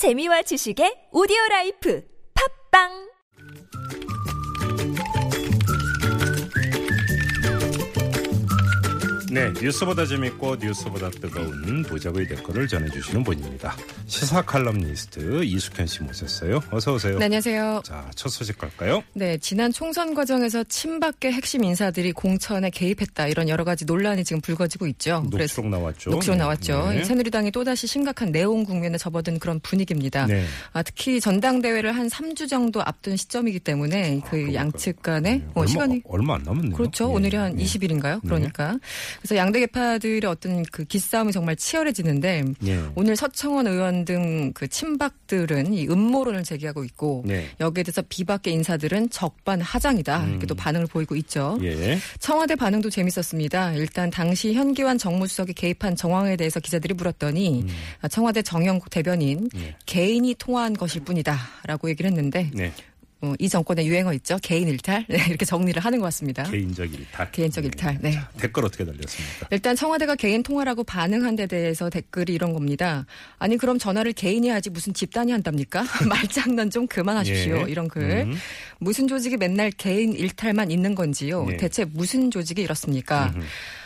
재미와 지식의 오디오 라이프. 팟빵 네, 뉴스보다 재밌고 뉴스보다 뜨거운 무적의 댓글을 전해주시는 분입니다. 시사 칼럼니스트 이숙현 씨 모셨어요. 어서 오세요. 네, 안녕하세요. 자, 첫 소식 갈까요? 네, 지난 총선 과정에서 친박계 핵심 인사들이 공천에 개입했다 이런 여러 가지 논란이 지금 불거지고 있죠. 녹취록 나왔죠. 녹취록 나왔죠. 네. 새누리당이 또다시 심각한 내홍 국면에 접어든 그런 분위기입니다. 네. 아, 특히 전당대회를 한 3주 정도 앞둔 시점이기 때문에 그 그러니까. 양측 간에 네, 어, 얼마, 시간이 얼마 안 남았네요. 그렇죠. 예, 오늘이 한 예. 20일인가요? 그러니까. 그래서 양대 개파들의 어떤 그 기싸움이 정말 치열해지는데 예. 오늘 서청원 의원 등 그 친박들은 이 음모론을 제기하고 있고 네. 여기에 대해서 비박계 인사들은 적반하장이다 이렇게 또 반응을 보이고 있죠. 음. 예. 청와대 반응도 재밌었습니다. 일단 당시 현기환 정무수석이 개입한 정황에 대해서 기자들이 물었더니 아, 청와대 정영국 대변인 음. 예. 개인이 통화한 것일 뿐이다라고 얘기를 했는데 네. 어, 이 정권의 유행어 있죠. 개인 일탈 네, 이렇게 정리를 하는 것 같습니다. 개인적 일탈. 개인적 일탈. 네. 자, 댓글 어떻게 달렸습니까? 일단 청와대가 개인 통화라고 반응한 데 대해서 댓글이 이런 겁니다. 아니 그럼 전화를 개인이 하지 무슨 집단이 한답니까? 말장난 좀 그만하십시오. 예. 이런 글. 음. 무슨 조직이 맨날 개인 일탈만 있는 건지요? 예. 대체 무슨 조직이 이렇습니까?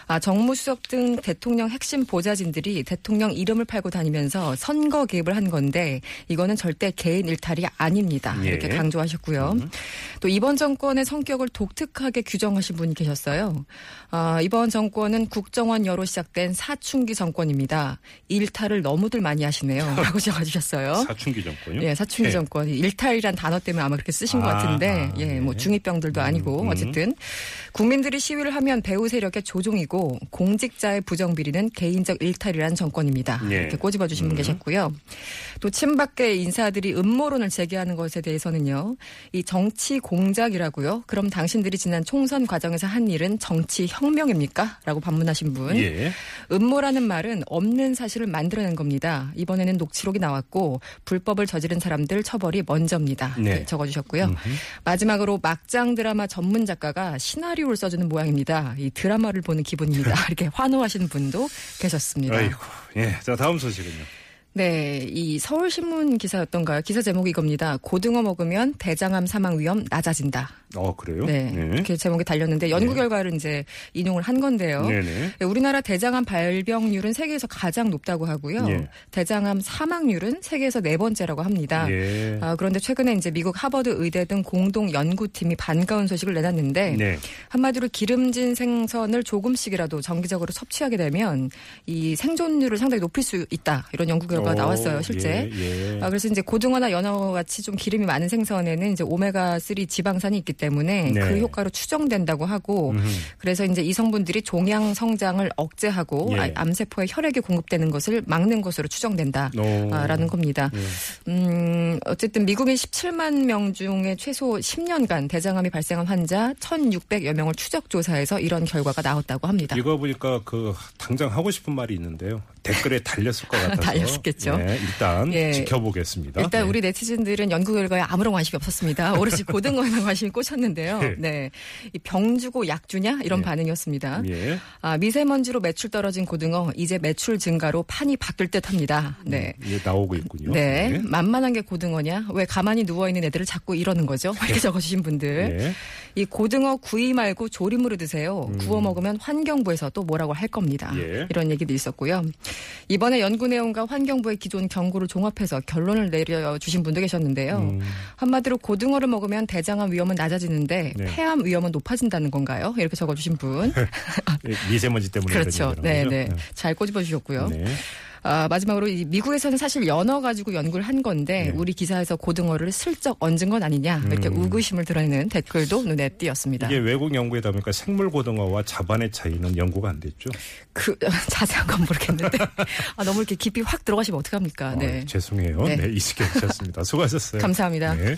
아, 정무수석 등 대통령 핵심 보좌진들이 대통령 이름을 팔고 다니면서 선거 개입을 한 건데 이거는 절대 개인 일탈이 아닙니다. 예. 이렇게 강조하셨고요. 또 이번 정권의 성격을 독특하게 규정하신 분이 계셨어요. 아, 이번 정권은 국정원 여로 시작된 사춘기 정권입니다. 일탈을 너무들 많이 하시네요. 라고 적어주셨어요. 사춘기 정권요? 예, 사춘기 예. 정권. 일탈이란 단어 때문에 아마 그렇게 쓰신 것 아, 같은데, 아, 예, 뭐 네. 중이병들도 아니고, 음. 어쨌든. 국민들이 시위를 하면 배후 세력의 조종이고, 공직자의 부정비리는 개인적 일탈이라는 정권입니다. 예. 이렇게 꼬집어 주신 분 계셨고요. 또 친박계 인사들이 음모론을 제기하는 것에 대해서는요, 이 정치 공작이라고요. 그럼 당신들이 지난 총선 과정에서 한 일은 정치 혁명입니까? 라고 반문하신 분. 예. 음모라는 말은 없는 사실을 만들어낸 겁니다. 이번에는 녹취록이 나왔고 불법을 저지른 사람들 처벌이 먼저입니다. 네. 이렇게 적어주셨고요. 마지막으로 막장 드라마 전문 작가가 시나리오를 써주는 모양입니다. 이 드라마를 보는 기분 입니다. 이렇게 환호하시는 분도 계셨습니다. 아이고. 예. 자, 다음 소식은요. 네, 이 서울신문 기사였던가요? 기사 제목이 이겁니다. 고등어 먹으면 대장암 사망 위험 낮아진다. 어, 그래요? 네, 이렇게 제목이 달렸는데 연구 결과를 이제 인용을 한 건데요. 네네. 네, 우리나라 대장암 발병률은 세계에서 가장 높다고 하고요. 예. 대장암 사망률은 세계에서 네 번째라고 합니다. 예. 아, 그런데 최근에 이제 미국 하버드 의대 등 공동 연구팀이 반가운 소식을 내놨는데 네. 한마디로 기름진 생선을 조금씩이라도 정기적으로 섭취하게 되면 이 생존율을 상당히 높일 수 있다 이런 연구 결과 가 오, 나왔어요 실제. 예, 예. 아, 그래서 이제 고등어나 연어 같이 좀 기름이 많은 생선에는 이제 오메가 3 지방산이 있기 때문에 네. 그 효과로 추정된다고 하고 음흠. 그래서 이제 이 성분들이 종양 성장을 억제하고 예. 아, 암세포에 혈액이 공급되는 것을 막는 것으로 추정된다라는 오. 겁니다. 예. 음, 어쨌든 미국인 17만 명 중에 최소 10년간 대장암이 발생한 환자 1,600여 명을 추적 조사해서 이런 결과가 나왔다고 합니다. 이거 보니까 그 당장 하고 싶은 말이 있는데요. 댓글에 달렸을 것 같아서 달렸겠죠. 네, 일단 예. 지켜보겠습니다. 일단 네. 우리 네티즌들은 연구 결과에 아무런 관심이 없었습니다. 오로지 고등어에만 관심이 꽂혔는데요. 예. 네. 이병 주고 약 주냐? 이런 예. 반응이었습니다. 예. 아, 미세먼지로 매출 떨어진 고등어, 이제 매출 증가로 판이 바뀔 듯 합니다. 네. 이게 나오고 있군요. 네. 만만한 게 고등어냐? 왜 가만히 누워 있는 애들을 자꾸 이러는 거죠? 이렇게 적어주신 분들. 네. 이 고등어 구이 말고 조림으로 드세요. 구워 먹으면 환경부에서 또 뭐라고 할 겁니다. 음. 예. 이런 얘기도 있었고요. 이번에 연구 내용과 환경부의 기존 경고를 종합해서 결론을 내려주신 분도 계셨는데요. 음. 한마디로 고등어를 먹으면 대장암 위험은 낮아지는데 네. 폐암 위험은 높아진다는 건가요? 이렇게 적어주신 분. 예, 미세먼지 때문에 그렇죠. 네, 거죠? 네. 잘 꼬집어 주셨고요. 네. 아, 마지막으로 이 미국에서는 사실 연어 가지고 연구를 한 건데 네. 우리 기사에서 고등어를 슬쩍 얹은 건 아니냐 이렇게 음. 우구심을 드러내는 댓글도 눈에 띄었습니다. 이게 외국 연구에다 보니까 생물 고등어와 자반의 차이는 연구가 안 됐죠. 그 자세한 건 모르겠는데 아, 너무 이렇게 깊이 확 들어가시면 어떡합니까? 네. 어, 죄송해요. 네. 네, 이시경 씨였습니다. 수고하셨어요. 감사합니다. 네.